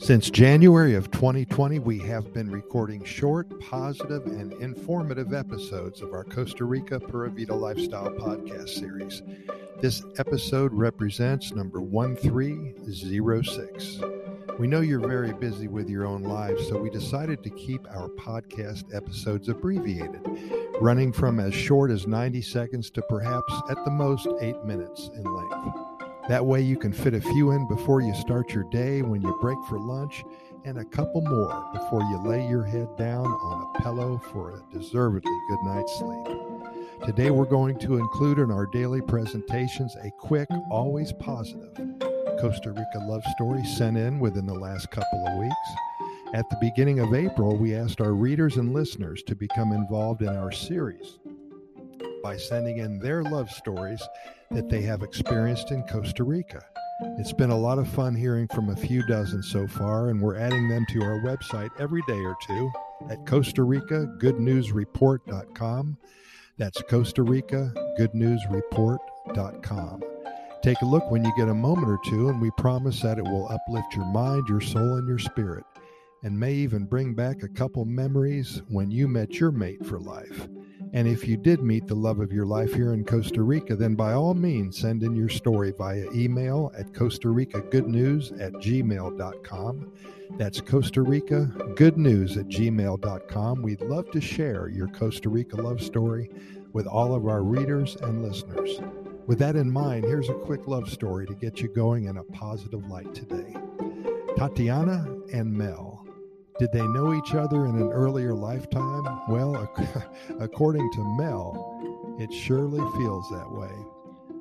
Since January of 2020, we have been recording short, positive, and informative episodes of our Costa Rica Pura Vida Lifestyle podcast series. This episode represents number 1306. We know you're very busy with your own lives, so we decided to keep our podcast episodes abbreviated, running from as short as 90 seconds to perhaps at the most eight minutes in length. That way, you can fit a few in before you start your day, when you break for lunch, and a couple more before you lay your head down on a pillow for a deservedly good night's sleep. Today, we're going to include in our daily presentations a quick, always positive Costa Rica love story sent in within the last couple of weeks. At the beginning of April, we asked our readers and listeners to become involved in our series by sending in their love stories that they have experienced in Costa Rica. It's been a lot of fun hearing from a few dozen so far, and we're adding them to our website every day or two at Costa Rica GoodNewsReport.com. That's Costa Rica GoodNewsReport.com. Take a look when you get a moment or two, and we promise that it will uplift your mind, your soul, and your spirit, and may even bring back a couple memories when you met your mate for life. And if you did meet the love of your life here in Costa Rica, then by all means send in your story via email at Costa Rica Good News at gmail.com. That's Costa Rica Good News at gmail.com. We'd love to share your Costa Rica love story with all of our readers and listeners. With that in mind, here's a quick love story to get you going in a positive light today. Tatiana and Mel did they know each other in an earlier lifetime? Well, according to Mel, it surely feels that way.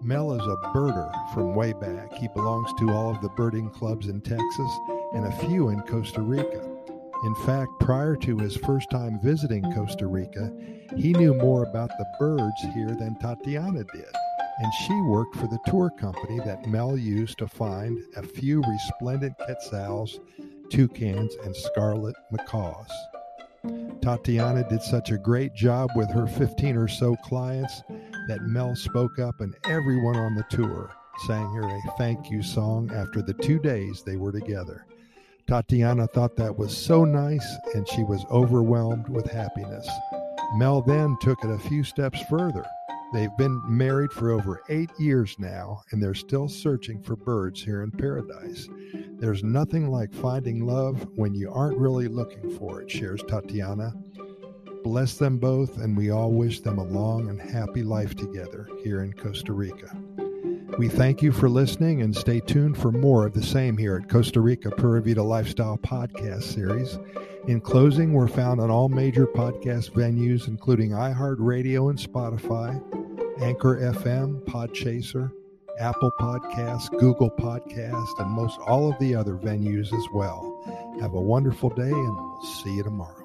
Mel is a birder from way back. He belongs to all of the birding clubs in Texas and a few in Costa Rica. In fact, prior to his first time visiting Costa Rica, he knew more about the birds here than Tatiana did. And she worked for the tour company that Mel used to find a few resplendent quetzals toucans, and scarlet macaws. Tatiana did such a great job with her 15 or so clients that Mel spoke up and everyone on the tour sang her a thank you song after the two days they were together. Tatiana thought that was so nice and she was overwhelmed with happiness. Mel then took it a few steps further They've been married for over eight years now, and they're still searching for birds here in paradise. There's nothing like finding love when you aren't really looking for it, shares Tatiana. Bless them both, and we all wish them a long and happy life together here in Costa Rica. We thank you for listening and stay tuned for more of the same here at Costa Rica Pura Vida Lifestyle Podcast Series. In closing, we're found on all major podcast venues, including iHeartRadio and Spotify. Anchor FM, Podchaser, Apple Podcasts, Google Podcast, and most all of the other venues as well. Have a wonderful day, and we'll see you tomorrow.